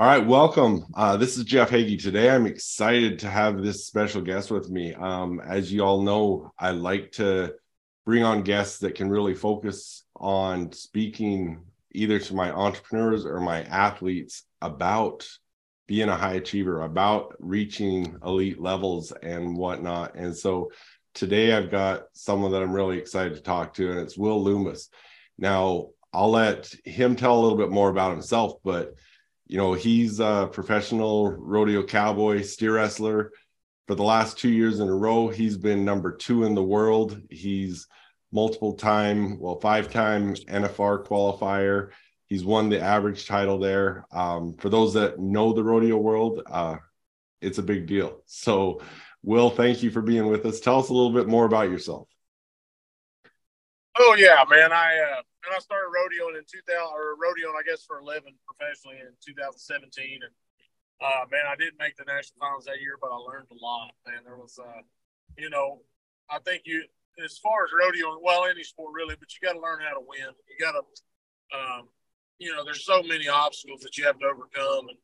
All right, welcome. Uh, this is Jeff Hagee. Today, I'm excited to have this special guest with me. Um, as you all know, I like to bring on guests that can really focus on speaking either to my entrepreneurs or my athletes about being a high achiever, about reaching elite levels and whatnot. And so today, I've got someone that I'm really excited to talk to, and it's Will Lummus. Now, I'll let him tell a little bit more about himself, but you know, he's a professional rodeo cowboy, steer wrestler. For the last two years in a row, he's been number two in the world. He's multiple time, well, five time NFR qualifier. He's won the average title there. Um, for those that know the rodeo world, uh, it's a big deal. So, Will, thank you for being with us. Tell us a little bit more about yourself. Oh yeah, man. I uh, and I started rodeoing in 2000 or rodeoing, I guess, for a living professionally in 2017. And uh, man, I didn't make the national finals that year, but I learned a lot. Man, there was, uh, you know, I think you, as far as rodeoing, well, any sport really, but you got to learn how to win. You got to, um, you know, there's so many obstacles that you have to overcome, and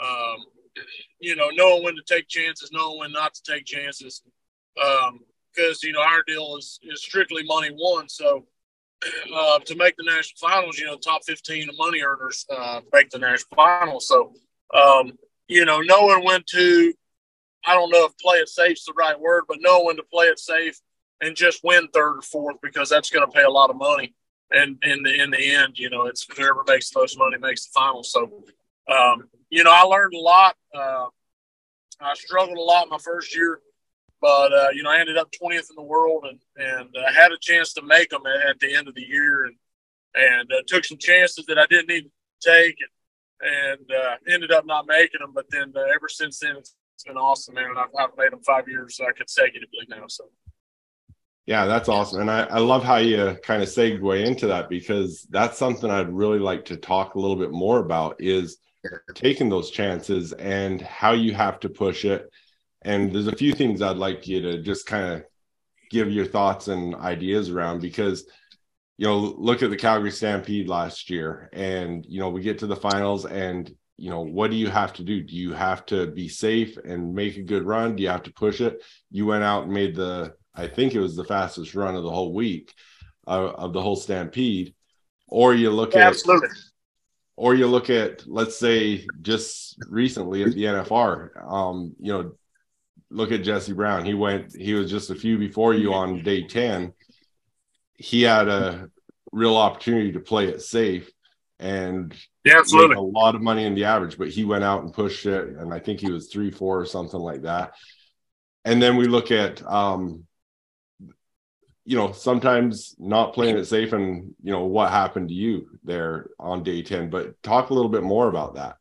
um, you know, knowing when to take chances, knowing when not to take chances. Um, because you know our deal is is strictly money won. So uh, to make the national finals, you know, top 15 money earners uh, make the national finals. So, um, you know, knowing when to, I don't know if play it safe is the right word, but knowing when to play it safe and just win third or fourth because that's going to pay a lot of money. And in the in the end, you know, it's whoever makes the most money makes the final. So, um, you know, I learned a lot. Uh, I struggled a lot my first year but uh, you know, I ended up 20th in the world, and and I uh, had a chance to make them at, at, the end of the year, and and uh, took some chances that I didn't to take, and and uh, ended up not making them. But then uh, ever since then, it's, it's been awesome, man. And I've, I've made them five years consecutively now. So. Yeah, that's awesome. And I, I love how you kind of segue into that because that's something I'd really like to talk a little bit more about is taking those chances and how you have to push it and there's a few things I'd like you to just kind of give your thoughts and ideas around because you know look at the Calgary Stampede last year and you know we get to the finals and you know what do you have to do? Do you have to be safe and make a good run? Do you have to push it? You went out and made the i think it was the fastest run of the whole week uh, of the whole stampede. Or you look yeah, at absolutely. or you look at let's say just recently at the nfr um you know look at Jesse Brown. He went, he was just a few before you on day 10. He had a real opportunity to play it safe and yeah, absolutely. a lot of money in the average, but he went out and pushed it. And I think he was three, four or something like that. And then we look at, um, you know, sometimes not playing it safe and, you know, what happened to you there on day 10, but talk a little bit more about that.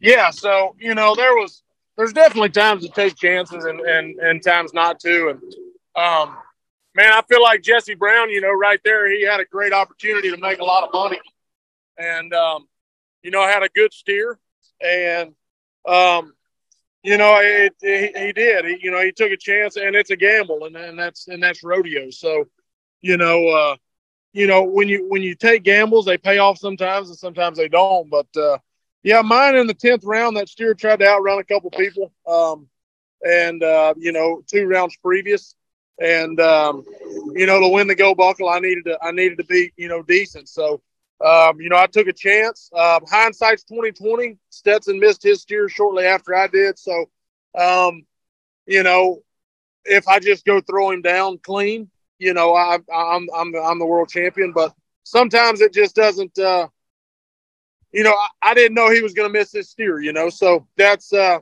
Yeah. So, you know, there was, there's definitely times to take chances and, and, and times not to. And, um, man, I feel like Jesse Brown, you know, right there, he had a great opportunity to make a lot of money. And, um, you know, had a good steer. And, um, you know, it, it, he did. He, you know, he took a chance, and it's a gamble, and, and that's and that's rodeo. So, you know, uh, you know, when you when you take gambles, they pay off sometimes, and sometimes they don't. But uh, yeah, mine in the tenth round, that steer tried to outrun a couple people, um, and uh, you know, two rounds previous, and um, you know, to win the go buckle, I needed to I needed to be you know decent. So, um, you know, I took a chance. Uh, hindsight's twenty twenty. Stetson missed his steer shortly after I did, so um, you know, if I just go throw him down clean, you know, I, I'm I'm I'm the world champion. But sometimes it just doesn't. Uh, you know, I, I didn't know he was going to miss this steer, you know, so that's, uh,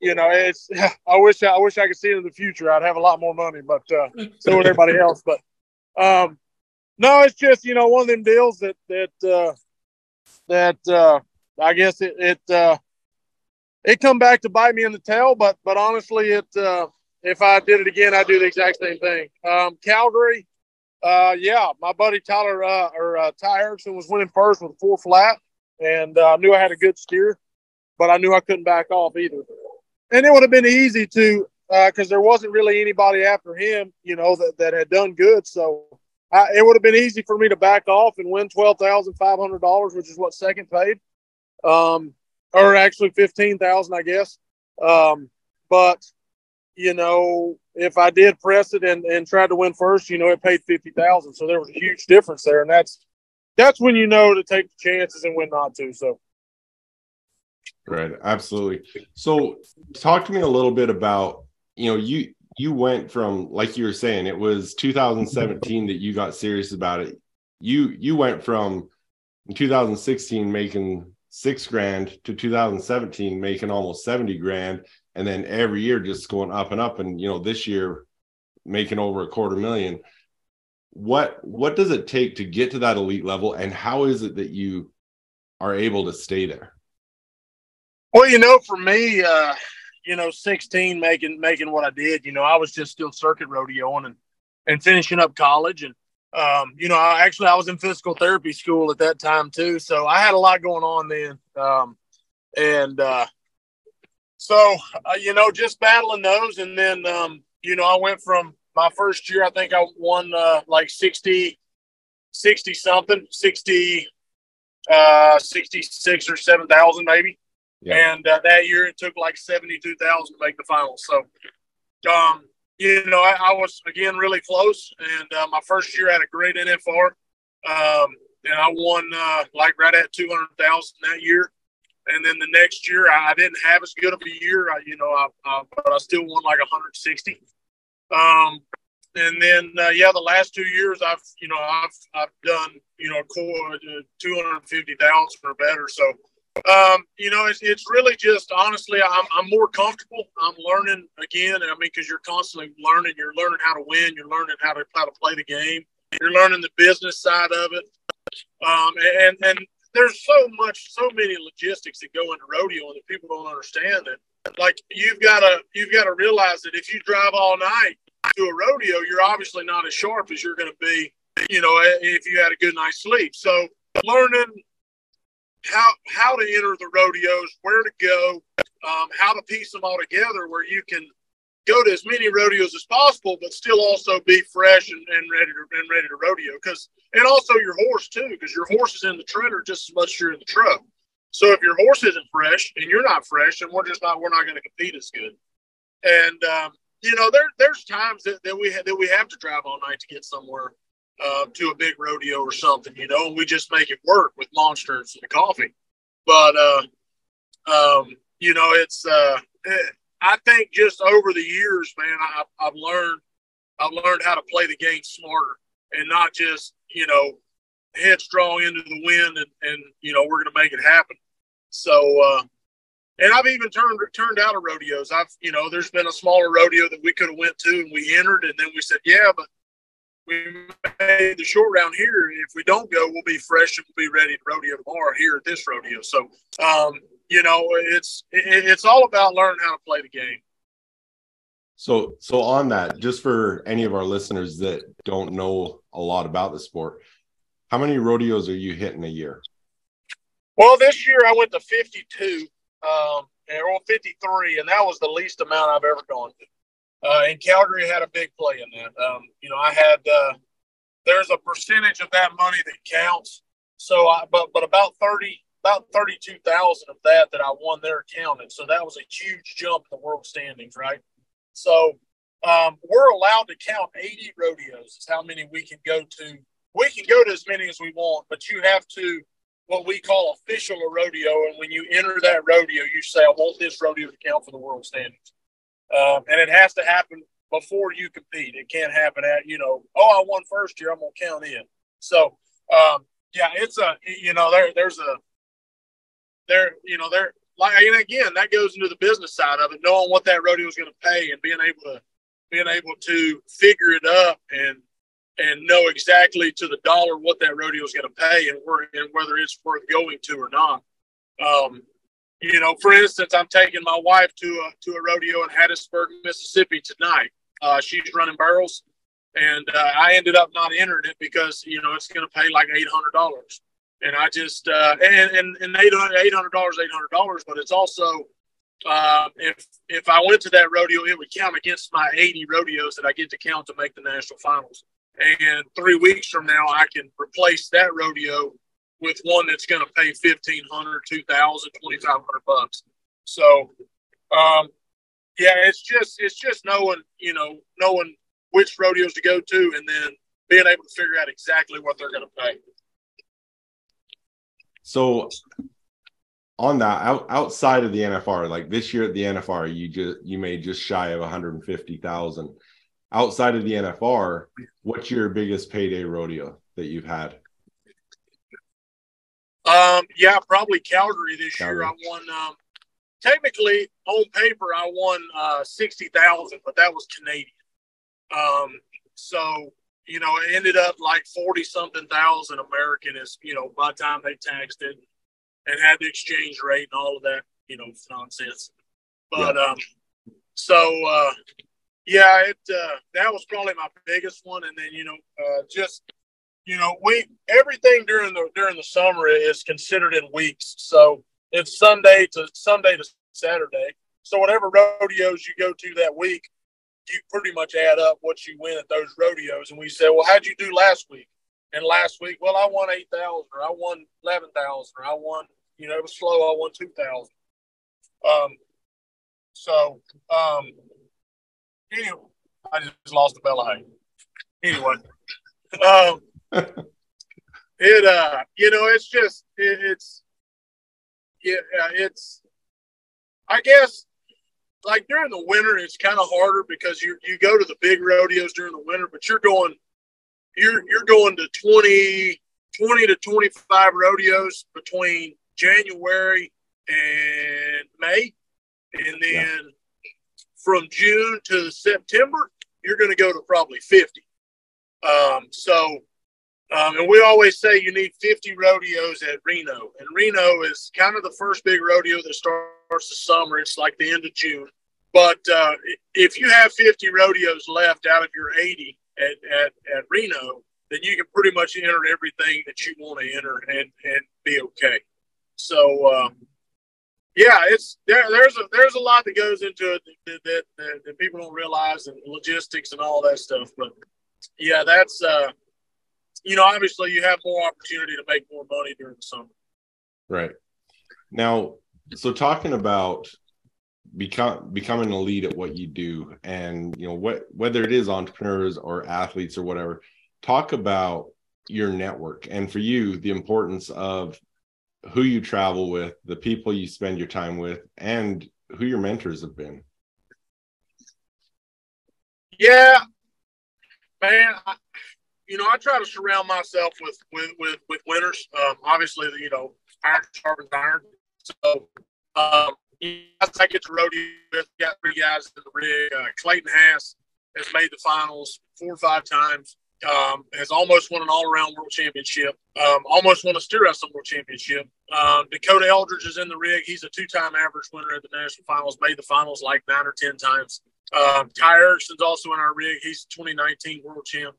you know, it's, I wish, I wish I could see it in the future. I'd have a lot more money, but, uh, so would everybody else. But, um, no, it's just, you know, one of them deals that, that, uh, that, uh, I guess it, it, uh, it come back to bite me in the tail, but, but honestly, it, uh, if I did it again, I'd do the exact same thing. Um, Calgary, uh, yeah, my buddy Tyler, uh, or, uh, Ty Erickson was winning first with a full flat and uh, I knew I had a good steer, but I knew I couldn't back off either. And it would have been easy to because uh, there wasn't really anybody after him, you know, that, that had done good. So I, it would have been easy for me to back off and win twelve thousand five hundred dollars, which is what second paid. Um, or actually fifteen thousand, I guess. Um, but you know, if I did press it and, and tried to win first, you know, it paid fifty thousand. So there was a huge difference there, and that's that's when you know to take chances and when not to. So. Right, absolutely. So, talk to me a little bit about you know you you went from like you were saying it was 2017 that you got serious about it. You you went from in 2016 making six grand to 2017 making almost 70 grand and then every year just going up and up and you know this year making over a quarter million what what does it take to get to that elite level and how is it that you are able to stay there? Well you know for me uh you know 16 making making what i did you know i was just still circuit rodeoing and and finishing up college. And um, you know, I, actually I was in physical therapy school at that time too, so I had a lot going on then. Um, and uh, so uh, you know, just battling those, and then um, you know, I went from my first year, I think I won uh, like 60, 60 something, 60, uh, 66 or 7,000 maybe. Yeah. And uh, that year it took like 72,000 to make the finals. So, um, you know, I, I, was again really close, and uh, my first year I had a great NFR, um, and I won uh, like right at two hundred thousand that year. And then the next year, I, I, didn't have as good of a year, I, you know, I, but I still won like one hundred sixty. Um, and then uh, yeah, the last two years, I've you know I've I've done you know core uh, two hundred fifty thousand or better. So um, you know, it's, it's really just honestly, I'm, I'm more comfortable. I'm learning again. I mean, because you're constantly learning. You're learning how to win. You're learning how to how to play the game. You're learning the business side of it. Um, and and there's so much, so many logistics that go into rodeo that people don't understand it. Like you've got to you've got to realize that if you drive all night to a rodeo, you're obviously not as sharp as you're going to be. You know, if you had a good night's sleep. So learning how how to enter the rodeos, where to go, um, how to piece them all together, where you can go to as many rodeos as possible, but still also be fresh and, and ready to and ready to rodeo. Because and also your horse too, because your horse is in the trailer just as much as you're in the truck. So if your horse isn't fresh and you're not fresh, and we're just not we're not going to compete as good. And um, you know there there's times that, that we ha- that we have to drive all night to get somewhere uh, to a big rodeo or something, you know, and we just make it work with monsters and coffee. But, uh, um, you know, it's, uh, it, I think just over the years, man, I, I've learned, I've learned how to play the game smarter and not just, you know, headstrong into the wind and, and you know, we're going to make it happen. So, uh, and I've even turned turned out of rodeos. I've you know, there's been a smaller rodeo that we could have went to and we entered, and then we said, yeah, but we made the short round here. If we don't go, we'll be fresh and we'll be ready to rodeo tomorrow here at this rodeo. So, um, you know, it's it, it's all about learning how to play the game. So, so on that, just for any of our listeners that don't know a lot about the sport, how many rodeos are you hitting a year? Well, this year I went to 52, um, or 53, and that was the least amount I've ever gone to. Uh, and Calgary had a big play in that. Um, you know, I had uh, there's a percentage of that money that counts. So, I, but but about thirty about thirty two thousand of that that I won there counted. So that was a huge jump in the world standings, right? So um, we're allowed to count eighty rodeos. Is how many we can go to. We can go to as many as we want, but you have to what we call official a rodeo. And when you enter that rodeo, you say, "I want this rodeo to count for the world standings." Um, and it has to happen before you compete. It can't happen at, you know, oh, I won first year, I'm going to count in. So, um, yeah, it's a, you know, there, there's a, there, you know, there, like, and again, that goes into the business side of it, knowing what that rodeo is going to pay and being able to, being able to figure it up and, and know exactly to the dollar what that rodeo is going to pay and where, and whether it's worth going to or not. Um, you know, for instance, I'm taking my wife to a to a rodeo in Hattiesburg, Mississippi tonight. Uh, she's running barrels, and uh, I ended up not entering it because you know it's going to pay like eight hundred dollars, and I just uh, and and and eight hundred dollars, eight hundred dollars, but it's also uh, if if I went to that rodeo, it would count against my eighty rodeos that I get to count to make the national finals. And three weeks from now, I can replace that rodeo with one that's going to pay 1500 2000 2500 bucks so um yeah it's just it's just knowing you know knowing which rodeos to go to and then being able to figure out exactly what they're going to pay so on that out, outside of the NFR, like this year at the NFR, you just you made just shy of 150,000. Outside of the NFR, what's your biggest payday rodeo that you've had? Um, yeah, probably Calgary this Calgary. year. I won. Um, technically, on paper, I won uh, sixty thousand, but that was Canadian. Um, so you know, it ended up like forty something thousand American. Is you know, by the time they taxed it, and had the exchange rate and all of that, you know, nonsense. But yeah. um, so uh, yeah, it uh, that was probably my biggest one, and then you know, uh, just you know, we everything during the during the summer is considered in weeks, so it's Sunday to Sunday to Saturday. So whatever rodeos you go to that week, you pretty much add up what you win at those rodeos. And we said, well, how'd you do last week? And last week, well, I won eight thousand, or I won eleven thousand, or I won you know, it was slow. I won 2000. Um, so, um, anyway, I just lost the bell hay. Anyway, um, it, uh, you know, it's just, it, it's, yeah, it's, I guess, like during the winter, it's kind of harder because you you go to the big rodeos during the winter, but you're going, you're you're going to 20, 20 to 25 rodeos between January and May. And then yeah. From June to September, you're going to go to probably 50. Um, so, um, and we always say you need 50 rodeos at Reno. And Reno is kind of the first big rodeo that starts the summer. It's like the end of June. But uh, if you have 50 rodeos left out of your 80 at, at, at Reno, then you can pretty much enter everything that you want to enter and, and be okay. So uh, yeah, it's there. There's a there's a lot that goes into it that, that, that, that people don't realize and logistics and all that stuff. But yeah, that's uh, you know obviously you have more opportunity to make more money during the summer. Right now, so talking about become becoming a lead at what you do and you know what whether it is entrepreneurs or athletes or whatever talk about your network and for you the importance of who you travel with, the people you spend your time with, and who your mentors have been. Yeah, man. I, you know, I try to surround myself with with with, with winners. Um, obviously, you know, iron sharpens iron. So, um, I get to rodeo with got three guys in the rig. Uh, Clayton Hass has made the finals four or five times um, has almost won an all-around world championship, um, almost won a steer wrestling world championship. Um, Dakota Eldridge is in the rig. He's a two-time average winner at the national finals, made the finals like nine or ten times. Um, Ty Erickson's also in our rig. He's 2019 world champ.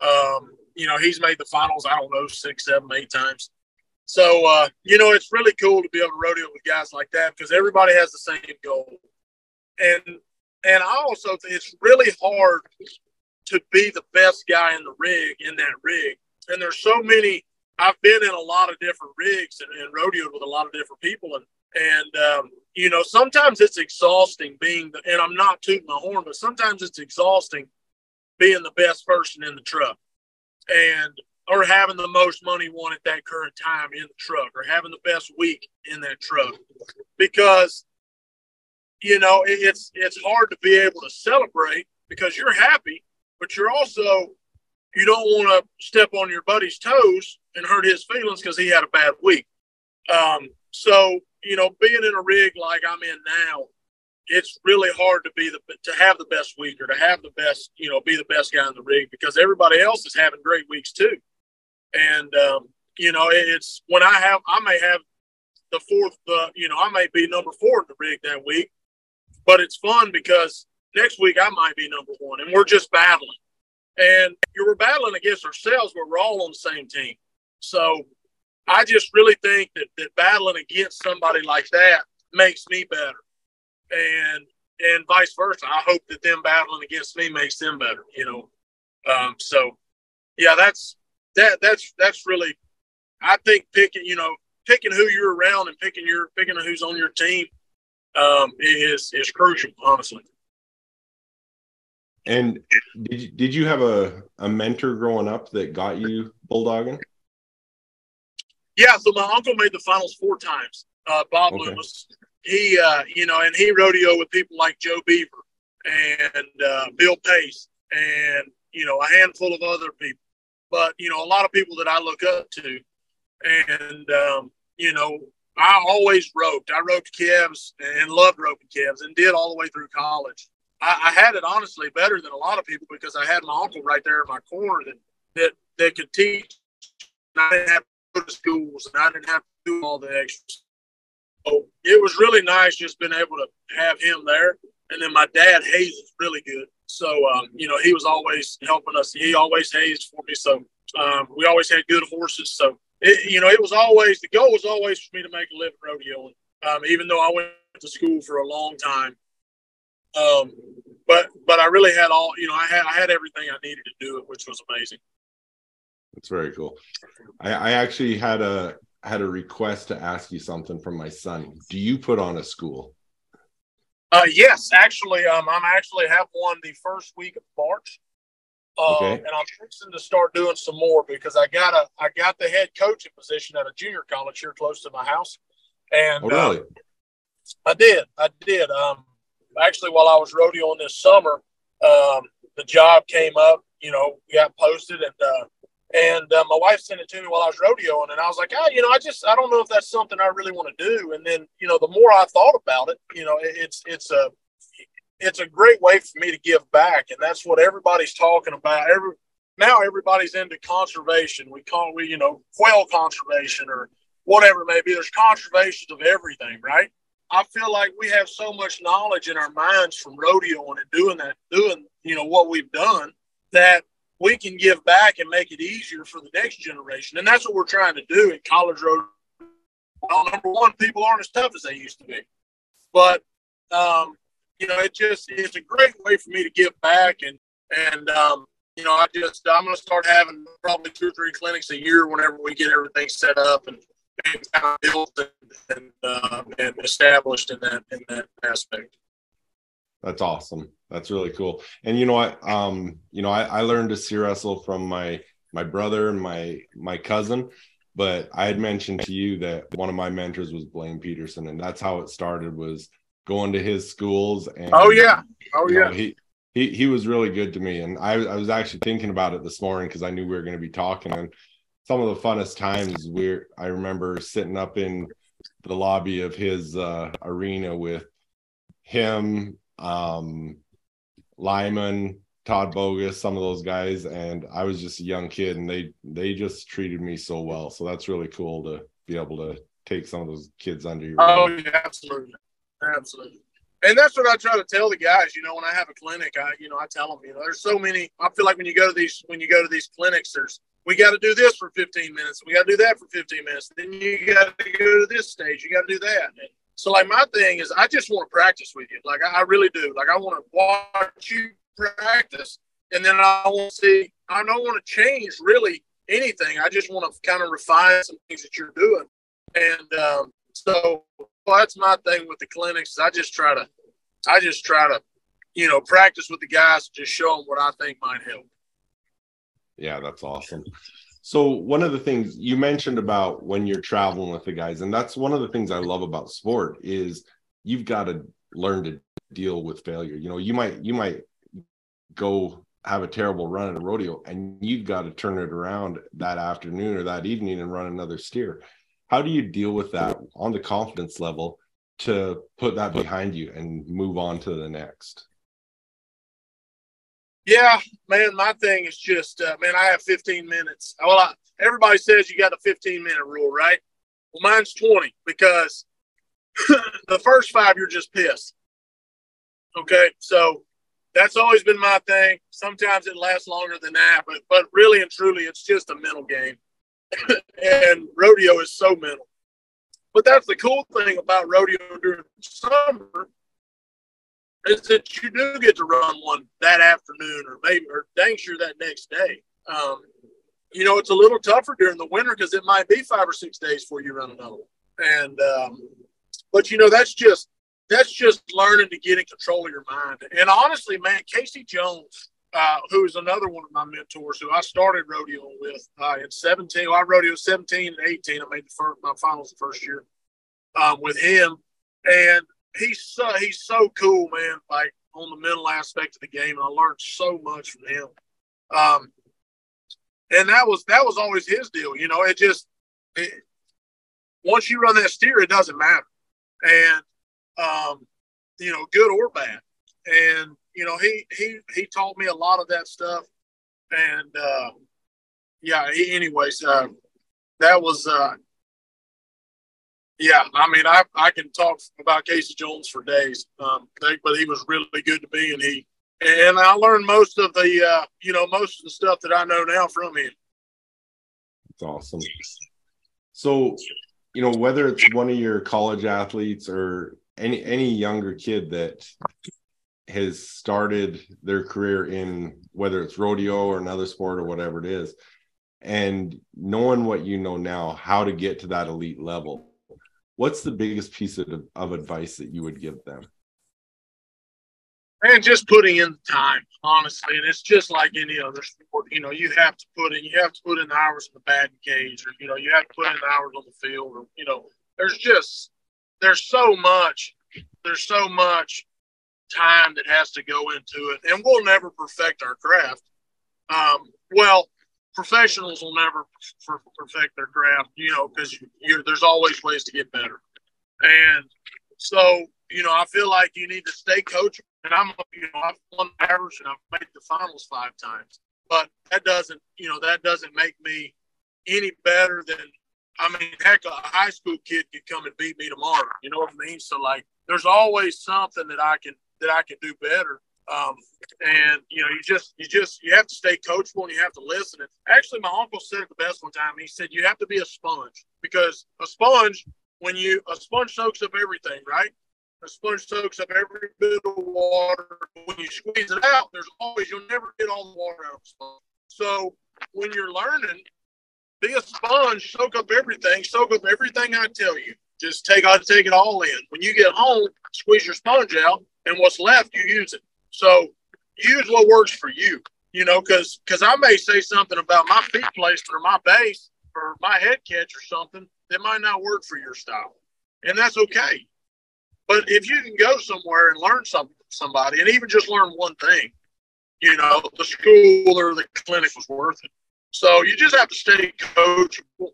Um, you know, he's made the finals, I don't know, six, seven, eight times. So, uh, you know, it's really cool to be able to rodeo with guys like that because everybody has the same goal. And and I also think it's really hard to be the best guy in the rig in that rig. And there's so many. I've been in a lot of different rigs and, and rodeoed with a lot of different people, and and um, you know sometimes it's exhausting being the. And I'm not tooting my horn, but sometimes it's exhausting being the best person in the truck, and or having the most money won at that current time in the truck, or having the best week in that truck, because you know it's it's hard to be able to celebrate because you're happy but you're also you don't want to step on your buddy's toes and hurt his feelings because he had a bad week. Um, so you know, being in a rig like I'm in now, it's really hard to be the to have the best week or to have the best you know be the best guy in the rig because everybody else is having great weeks too. And um, you know, it's when I have I may have the fourth, the you know, I may be number four in the rig that week, but it's fun because Next week, I might be number one, and we're just battling. And you were battling against ourselves, but we're all on the same team. So I just really think that, that battling against somebody like that makes me better. And and vice versa. I hope that them battling against me makes them better, you know. Um, so yeah, that's that that's that's really I think picking, you know, picking who you're around and picking your picking who's on your team um, is is crucial, honestly. And did you, did you have a, a mentor growing up that got you bulldogging? Yeah, so my uncle made the finals four times. Uh, Bob okay. Lummus. He, uh, you know, and he rodeo with people like Joe Beaver and uh, Bill Pace and you know a handful of other people. But you know, a lot of people that I look up to, and um, you know, I always roped. I roped calves and loved roping calves, and did all the way through college. I, I, had it honestly better than a lot of people because I had my uncle right there in my corner that that that could teach. And I didn't have to go to schools, and I didn't have to do all the extras. So it was really nice just being able to have him there. And then my dad hazes is really good, so um, you know he was always helping us. He always hazed for me, so um, we always had good horses. So it, you know it was always the goal was always for me to make a living rodeoing. Um, even though I went to school for a long time, um, but but I really had all you know I had I had everything I needed to do it, which was amazing. That's very cool. I, I actually had a had a request to ask you something from my son. Do you put on a school? Uh, yes, actually, um, I'm actually have one the first week of March. Uh, okay. and I'm fixing to start doing some more because I got a I got the head coaching position at a junior college here close to my house, and oh, really? uh, I did I did um actually while I was rodeoing this summer, um, the job came up, you know, got posted, and uh, and uh, my wife sent it to me while I was rodeoing, and I was like, oh, you know, I just I don't know if that's something I really want to do. And then you know, the more I thought about it, you know, it's it's a it's a great way for me to give back, and that's what everybody's talking about. Every now everybody's into conservation. We call we you know quail conservation or whatever it may be. There's conservation of everything, right? I feel like we have so much knowledge in our minds from rodeoing and doing that, doing you know what we've done that we can give back and make it easier for the next generation. And that's what we're trying to do in College Road. Well, number one, people aren't as tough as they used to be. But, um, you know, it just, it's a great way for me to give back. And, and, um, you know, I just, I'm going to start having probably two or three clinics a year whenever we get everything set up and, built and, and, uh, and established in that, in that aspect. That's awesome. That's really cool. And you know what? Um, you know, I, I learned to steer wrestle from my my brother and my my cousin, but I had mentioned to you that one of my mentors was Blaine Peterson, and that's how it started was going to his schools and oh yeah. Oh yeah. Know, he he he was really good to me. And I, I was actually thinking about it this morning because I knew we were going to be talking. And some of the funnest times we're I remember sitting up in the lobby of his uh, arena with him um, Lyman, Todd Boggust, some of those guys, and I was just a young kid, and they they just treated me so well. So that's really cool to be able to take some of those kids under your. Oh yeah, absolutely, absolutely. And that's what I try to tell the guys. You know, when I have a clinic, I you know I tell them, you know, there's so many. I feel like when you go to these when you go to these clinics, there's we got to do this for 15 minutes. We got to do that for 15 minutes. Then you got to go to this stage. You got to do that. So like my thing is I just want to practice with you. Like I, really do. Like I want to watch you practice and then I want to see I don't want to change really anything. I just want to kind of refine some things that you're doing. And um, so well, that's my thing with the clinics. I just try to I just try to, you know, practice with the guys just show them what I think might help. Yeah, that's awesome. So one of the things you mentioned about when you're traveling with the guys, and that's one of the things I love about sport is you've got to learn to deal with failure. You know, you might you might go have a terrible run at a rodeo and you've got to turn it around that afternoon or that evening and run another steer. How do you deal with that on the confidence level to put that behind you and move on to the next? Yeah, man, my thing is just, uh, man, I have 15 minutes. Well, I, everybody says you got a 15 minute rule, right? Well, mine's 20 because the first five, you're just pissed. Okay. So that's always been my thing. Sometimes it lasts longer than that, but, but really and truly, it's just a mental game. and rodeo is so mental. But that's the cool thing about rodeo during summer is that you do get to run one that afternoon or maybe or dang sure that next day. Um, you know, it's a little tougher during the winter because it might be five or six days before you run another And, um, but you know, that's just, that's just learning to get in control of your mind. And honestly, man, K.C. Jones, uh, who is another one of my mentors who I started rodeo with uh, in 17. Well, I rodeo 17 and 18. I made the first, my finals the first year um, with him. And he's so, he's so cool, man. Like on the mental aspect of the game. And I learned so much from him. Um, and that was that was always his deal. You know, it just it, once you run that steer, it doesn't matter, and um, you know, good or bad. And you know, he he he taught me a lot of that stuff, and uh, yeah. He, anyways, uh, that was uh, yeah. I mean, I I can talk about K.C. Jones for days, um, but he was really good to me, and he and I learned most of the uh, you know most of the stuff that I know now from him. It's awesome. So, you know, whether it's one of your college athletes or any any younger kid that has started their career in whether it's rodeo or another sport or whatever it is, and knowing what you know now, how to get to that elite level, what's the biggest piece of, of advice that you would give them? and just putting in the time, honestly. And it's just like any other sport. You know, you have to put in, you have to put in the hours in the batting cage, or you know, you have to put in hours on the field, or you know, there's just there's so much, there's so much time that has to go into it, and we'll never perfect our craft. Um, well, professionals will never perfect their craft, you know, because there's always ways to get better, and so you know, I feel like you need to stay coachable and I'm, you know, I've won average and I've made the finals five times. But that doesn't, you know, that doesn't make me any better than. I mean, heck, a high school kid could come and beat me tomorrow. You know what I mean? So like, there's always something that I can that I can do better. Um, and you know, you just you just you have to stay coachable and you have to listen. And actually, my uncle said it the best one time. He said you have to be a sponge because a sponge, when you a sponge soaks up everything, right? a sponge soaks up every bit of water. When you squeeze it out, there's always you'll never get all the water out of sponge. So when you're learning, be a sponge, soak up everything, soak up everything I tell you. Just take I take it all in. When you get home, squeeze your sponge out, and what's left, you use it. So use what works for you. You know, because because I may say something about my feet placement or my base or my head catch or something that might not work for your style, and that's okay. But if you can go somewhere and learn something from somebody, and even just learn one thing, you know, the school or the clinic was worth it. So you just have to stay coachable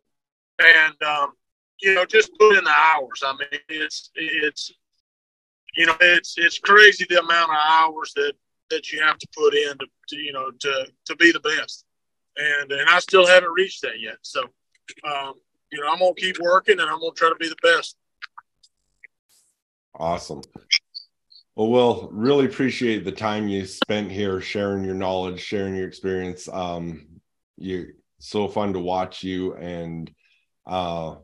and, um, you know, just put in the hours. I mean, it's it's you know, it's it's crazy the amount of hours that that you have to put in to, to you know to to be the best. And and I still haven't reached that yet. So, um, you know, I'm gonna keep working and I'm gonna try to be the best. Awesome. Well, Will, really appreciate the time you spent here sharing your knowledge, sharing your experience. Um, you're so fun to watch you and uh,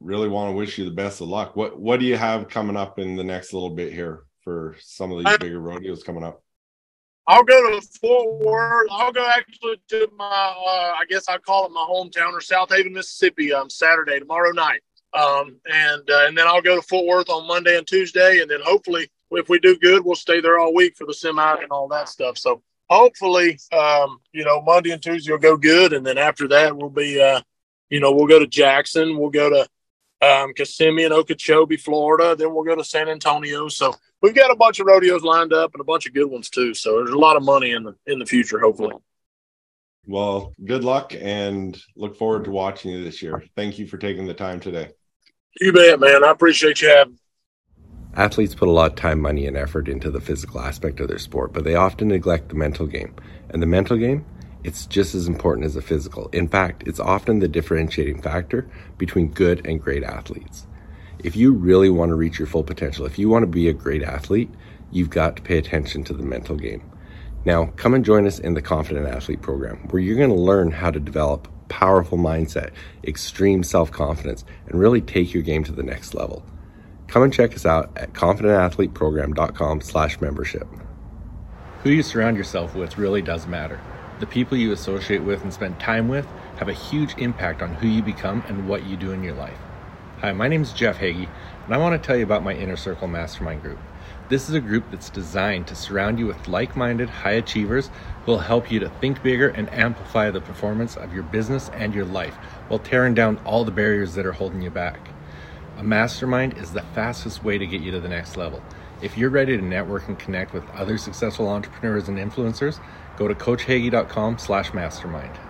really want to wish you the best of luck. What what do you have coming up in the next little bit here for some of these bigger rodeos coming up? I'll go to Fort Worth. I'll go actually to my, uh, I guess I call it my hometown or Southaven, Mississippi, on um, Saturday, tomorrow night. Um, and uh, and then I'll go to Fort Worth on Monday and Tuesday, and then hopefully, if we do good, we'll stay there all week for the semi and all that stuff. So hopefully, um, you know, Monday and Tuesday will go good, and then after that, we'll be, uh, you know, we'll go to Jackson, we'll go to um, Kissimmee and Okeechobee, Florida, then we'll go to San Antonio. So we've got a bunch of rodeos lined up and a bunch of good ones too. So there's a lot of money in the in the future, hopefully. Well, good luck and look forward to watching you this year. Thank you for taking the time today. You bet, man. I appreciate you having. Athletes put a lot of time, money, and effort into the physical aspect of their sport, but they often neglect the mental game. And the mental game, it's just as important as the physical. In fact, it's often the differentiating factor between good and great athletes. If you really want to reach your full potential, if you want to be a great athlete, you've got to pay attention to the mental game. Now, come and join us in the Confident Athlete program, where you're going to learn how to develop powerful mindset, extreme self confidence, and really take your game to the next level. Come and check us out at confidentathleteprogram.com slash membership. Who you surround yourself with really does matter. The people you associate with and spend time with have a huge impact on who you become and what you do in your life. Hi, my name is Jeff Hagee, and I want to tell you about my Inner Circle Mastermind group. This is a group that's designed to surround you with like minded high achievers who will help you to think bigger and amplify the performance of your business and your life while tearing down all the barriers that are holding you back. A mastermind is the fastest way to get you to the next level. If you're ready to network and connect with other successful entrepreneurs and influencers, go to coachhagee.com slash mastermind.